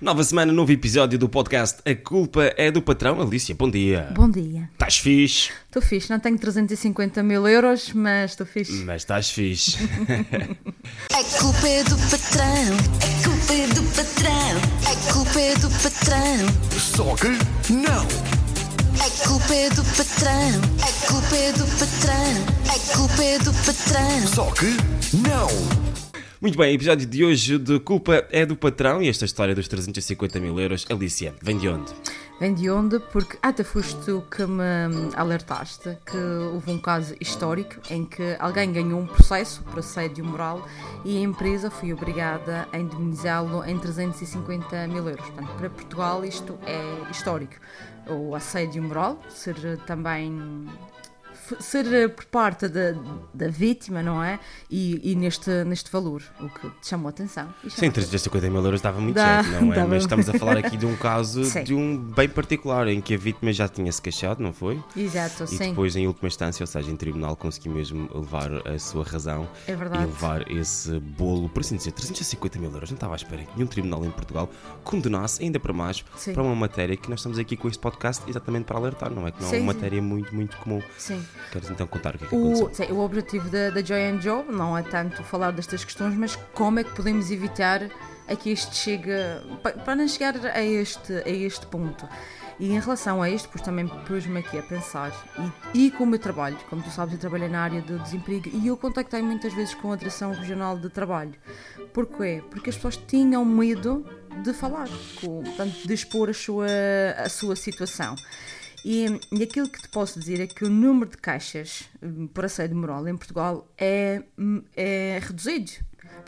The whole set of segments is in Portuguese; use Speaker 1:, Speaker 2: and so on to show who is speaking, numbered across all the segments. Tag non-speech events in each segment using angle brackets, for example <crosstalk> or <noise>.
Speaker 1: Nova semana, novo episódio do podcast A Culpa é do Patrão. Alicia, bom dia.
Speaker 2: Bom dia.
Speaker 1: Estás fixe?
Speaker 2: Estou fixe, não tenho 350 mil euros, mas estou fixe.
Speaker 1: Mas estás fixe. <laughs>
Speaker 3: A culpa é do patrão, a culpa é do patrão, a culpa é do patrão,
Speaker 4: Só que não!
Speaker 3: a culpa é do patrão, a culpa é do patrão, a culpa é do patrão.
Speaker 4: Só que não!
Speaker 1: Muito bem, episódio de hoje de Culpa é do Patrão e esta história dos 350 mil euros. Alicia, vem de onde?
Speaker 2: Vem de onde? Porque até foste tu que me alertaste que houve um caso histórico em que alguém ganhou um processo por assédio moral e a empresa foi obrigada a indemnizá-lo em 350 mil euros. Portanto, para Portugal isto é histórico. O assédio moral, ser também ser eh, por parte da, da vítima, não é? E, e neste, neste valor, o que te chamou a atenção. E
Speaker 1: Sim,
Speaker 2: chamou-
Speaker 1: 350 mil euros dava muito
Speaker 2: Dá-
Speaker 1: jeito, não é? Mas estamos a falar <laughs> aqui de um caso
Speaker 2: Sim.
Speaker 1: de um bem particular em que a vítima já tinha se queixado, não foi?
Speaker 2: Exato,
Speaker 1: E
Speaker 2: sim.
Speaker 1: depois, em última instância, ou seja, em tribunal, conseguiu mesmo levar a sua razão
Speaker 2: É verdade.
Speaker 1: e levar esse bolo, por assim dizer, 350 mil euros. Não estava à espera que nenhum tribunal em Portugal condenasse, ainda para mais,
Speaker 2: Sim.
Speaker 1: para uma matéria que nós estamos aqui com este podcast exatamente para alertar, não é? Que não é uma matéria muito, muito comum.
Speaker 2: Sim.
Speaker 1: Queres então contar o que é que
Speaker 2: O,
Speaker 1: aconteceu?
Speaker 2: o objetivo da, da Joy and Job não é tanto falar destas questões, mas como é que podemos evitar a que isto chegue pa- para não chegar a este, a este ponto. E em relação a isto, pois também pus-me aqui a pensar, e, e com o meu trabalho, como tu sabes, eu trabalhei na área do desemprego e eu contactei muitas vezes com a Direção Regional de Trabalho. Porquê? Porque as pessoas tinham medo de falar, com, portanto, de expor a sua, a sua situação. E, e aquilo que te posso dizer é que o número de caixas hum, por assédio moral em Portugal é, hum, é reduzido.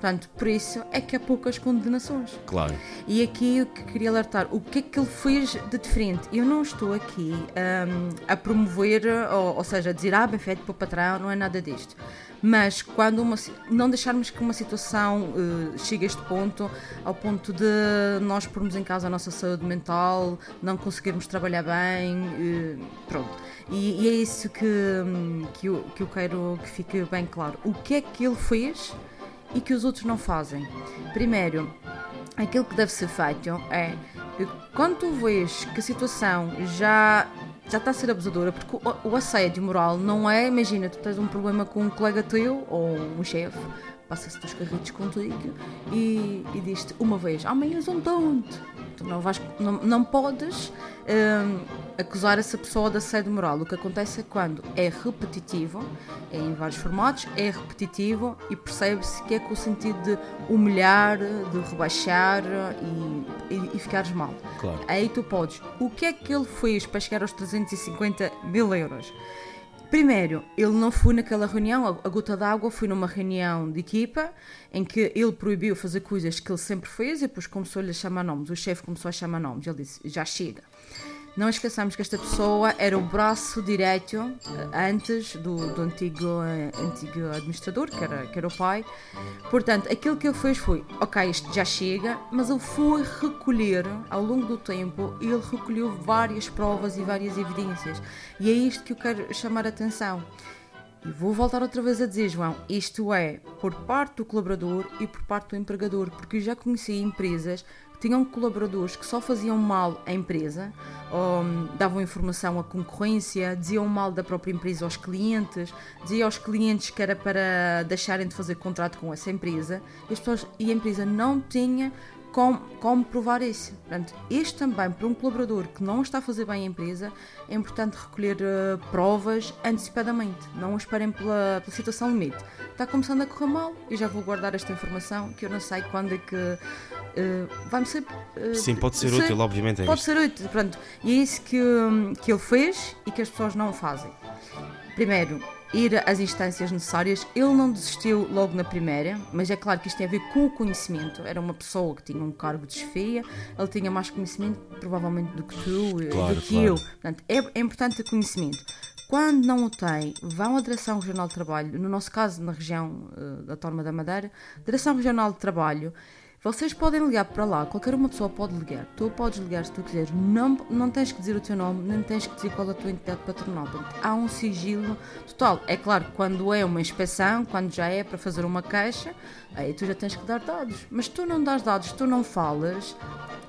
Speaker 2: Portanto, por isso é que há poucas condenações.
Speaker 1: Claro.
Speaker 2: E aqui eu que queria alertar, o que é que ele fez de diferente? Eu não estou aqui hum, a promover, ou, ou seja, a dizer, ah, bem feito para o patrão, não é nada disto. Mas quando uma, não deixarmos que uma situação eh, chegue a este ponto, ao ponto de nós pormos em causa a nossa saúde mental, não conseguirmos trabalhar bem, eh, pronto. E, e é isso que, hum, que, eu, que eu quero que fique bem claro. O que é que ele fez e que os outros não fazem? Primeiro, aquilo que deve ser feito é quando tu vês que a situação já já está a ser abusadora, porque o, o assédio moral não é, imagina, tu tens um problema com um colega teu ou um chefe, passa-se dos carritos contigo e, e diz-te uma vez, amanhã és um tonto. Tu não, vais, não, não podes hum, acusar essa pessoa de assédio moral. O que acontece é quando é repetitivo, é em vários formatos, é repetitivo e percebe-se que é com o sentido de humilhar, de rebaixar e, e, e ficares mal.
Speaker 1: Claro.
Speaker 2: Aí tu podes. O que é que ele fez para chegar aos 350 mil euros? Primeiro, ele não foi naquela reunião, a- gota d'água foi numa reunião de equipa em que ele proibiu fazer coisas que ele sempre fez e depois começou-lhe a chamar nomes. O chefe começou a chamar nomes. Ele disse: Já chega. Não esqueçamos que esta pessoa era o braço direito eh, antes do, do antigo, eh, antigo administrador, que era, que era o pai. Portanto, aquilo que ele fez foi: ok, isto já chega, mas ele foi recolher, ao longo do tempo, ele recolheu várias provas e várias evidências. E é isto que eu quero chamar a atenção. E vou voltar outra vez a dizer, João, isto é por parte do colaborador e por parte do empregador, porque eu já conheci empresas tinham colaboradores que só faziam mal à empresa, hum, davam informação à concorrência, diziam mal da própria empresa aos clientes, diziam aos clientes que era para deixarem de fazer contrato com essa empresa, e, as pessoas, e a empresa não tinha como, como provar isso. Portanto, este também, para um colaborador que não está a fazer bem a empresa, é importante recolher eh, provas antecipadamente. Não esperem pela, pela situação limite. Está começando a correr mal, eu já vou guardar esta informação, que eu não sei quando é que eh, vai-me ser. eh,
Speaker 1: Sim, pode ser útil, obviamente. É
Speaker 2: Pode
Speaker 1: isto.
Speaker 2: ser útil, pronto. E é isso que, hum, que ele fez e que as pessoas não fazem. Primeiro, ir às instâncias necessárias. Ele não desistiu logo na primeira, mas é claro que isto tem a ver com o conhecimento. Era uma pessoa que tinha um cargo de chefia, ele tinha mais conhecimento, provavelmente, do que tu, eh,
Speaker 1: Claro,
Speaker 2: do que
Speaker 1: claro.
Speaker 2: eu. Portanto, é, é importante ter conhecimento. Quando não o tem, vão à Direção Regional de Trabalho, no nosso caso, na região eh, da Torma da Madeira, Direção Regional de Trabalho, vocês podem ligar para lá, qualquer uma pessoa pode ligar. Tu podes ligar se tu quiseres. Não, não tens que dizer o teu nome, nem tens que dizer qual é a tua entidade patronal. Portanto, há um sigilo total. É claro quando é uma inspeção, quando já é para fazer uma queixa, aí tu já tens que dar dados. Mas tu não dás dados, tu não falas,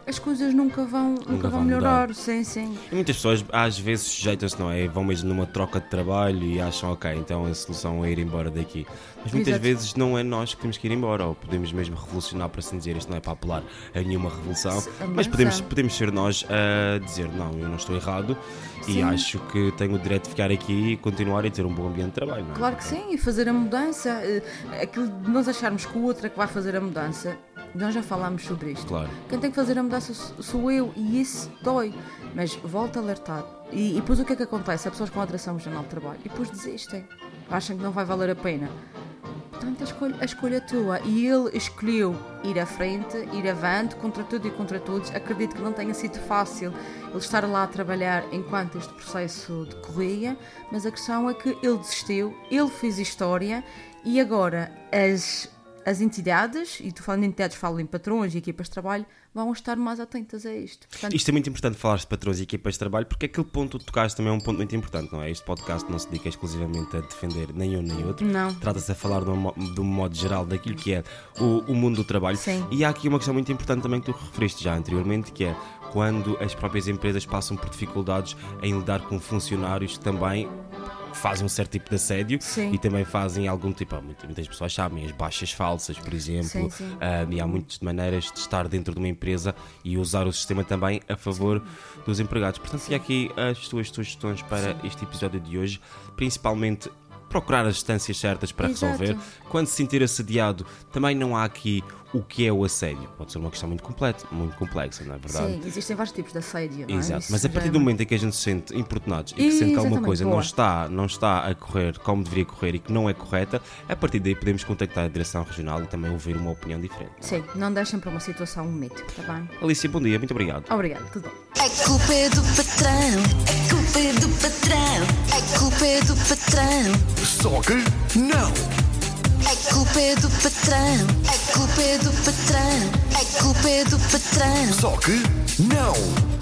Speaker 2: as coisas nunca vão, nunca, vão
Speaker 1: vão
Speaker 2: melhorar.
Speaker 1: mudar.
Speaker 2: Sim, sim.
Speaker 1: E muitas pessoas às vezes sujeitam-se, não é? Vão mesmo numa troca de trabalho e acham, ok, então a solução é ir embora daqui. Mas muitas
Speaker 2: Exato.
Speaker 1: vezes não é nós que temos que ir embora, ou podemos mesmo revolucionar, para assim dizer. Isto não é para apelar a nenhuma revolução,
Speaker 2: Se-
Speaker 1: mas podemos, podemos ser nós a dizer, não, eu não estou errado e
Speaker 2: Sim.
Speaker 1: acho que tenho o direito de ficar aqui e continuar a ter um bom ambiente de trabalho. Não é?
Speaker 2: Claro que sim, e fazer a mudança. eh, Aquilo de nós acharmos que o outro é que vai fazer a mudança, nós já falámos sobre isto.
Speaker 1: Claro.
Speaker 2: Quem tem que fazer a mudança sou eu e isso dói. Mas volto a alertar. E, e depois o que é que acontece? Há pessoas com alteração emocional de trabalho e depois desistem. Acham que não vai valer a pena. Portanto, a escolha, a escolha é tua. E ele escolheu ir à frente, ir avante, contra tudo e contra todos. Acredito que não tenha sido fácil ele estar lá a trabalhar enquanto este processo decorria, mas a questão é que ele desistiu, ele fez história e agora as, as entidades, e tu falando de entidades, falo em patrões e equipas de trabalho, vão estar mais atentas a isto. Portanto,
Speaker 1: Isto é muito importante falar de patrões e equipas de trabalho, porque aquele ponto que tu tocaste também é um ponto muito importante, não é? Este podcast não se dedica exclusivamente a defender nem um nem outro.
Speaker 2: Não.
Speaker 1: Trata-se a falar de um, de um modo geral daquilo que é o, o mundo do trabalho.
Speaker 2: Sim.
Speaker 1: E há aqui uma questão muito importante também que tu referiste já anteriormente, que é quando as próprias empresas passam por dificuldades em lidar com funcionários que fazem um certo tipo de assédio
Speaker 2: Sim.
Speaker 1: e também fazem algum tipo, muitas, muitas pessoas sabem, as baixas falsas, por exemplo,
Speaker 2: Sim, sim.
Speaker 1: ah, e há muitas maneiras de estar dentro de uma empresa e usar o sistema também a favor dos empregados. Portanto, e aqui as tuas sugestões para este episódio de hoje, principalmente procurar as distâncias certas para
Speaker 2: Exato.
Speaker 1: resolver. Quando se sentir assediado, também não há aqui o que é o assédio. Pode ser uma questão muito completa, muito complexa, não é verdade?
Speaker 2: sim, existem vários tipos de assédio. não é?
Speaker 1: Exato,
Speaker 2: Isso
Speaker 1: mas a partir
Speaker 2: é
Speaker 1: do momento em que a gente se sente importunados e que sente que alguma coisa não está, não está a correr como deveria correr e que não é correta, a partir daí podemos contactar a direção regional e também ouvir uma opinião diferente.
Speaker 2: Sim, não deixem para uma situação limite, está bem?
Speaker 1: Alicia, bom dia, muito obrigado.
Speaker 2: Obrigada, tudo bom.
Speaker 3: A culpa é do patrão,
Speaker 4: Só que não.
Speaker 3: a culpa é do patrão, a culpa é do patrão, a culpa é do patrão.
Speaker 4: Só que não.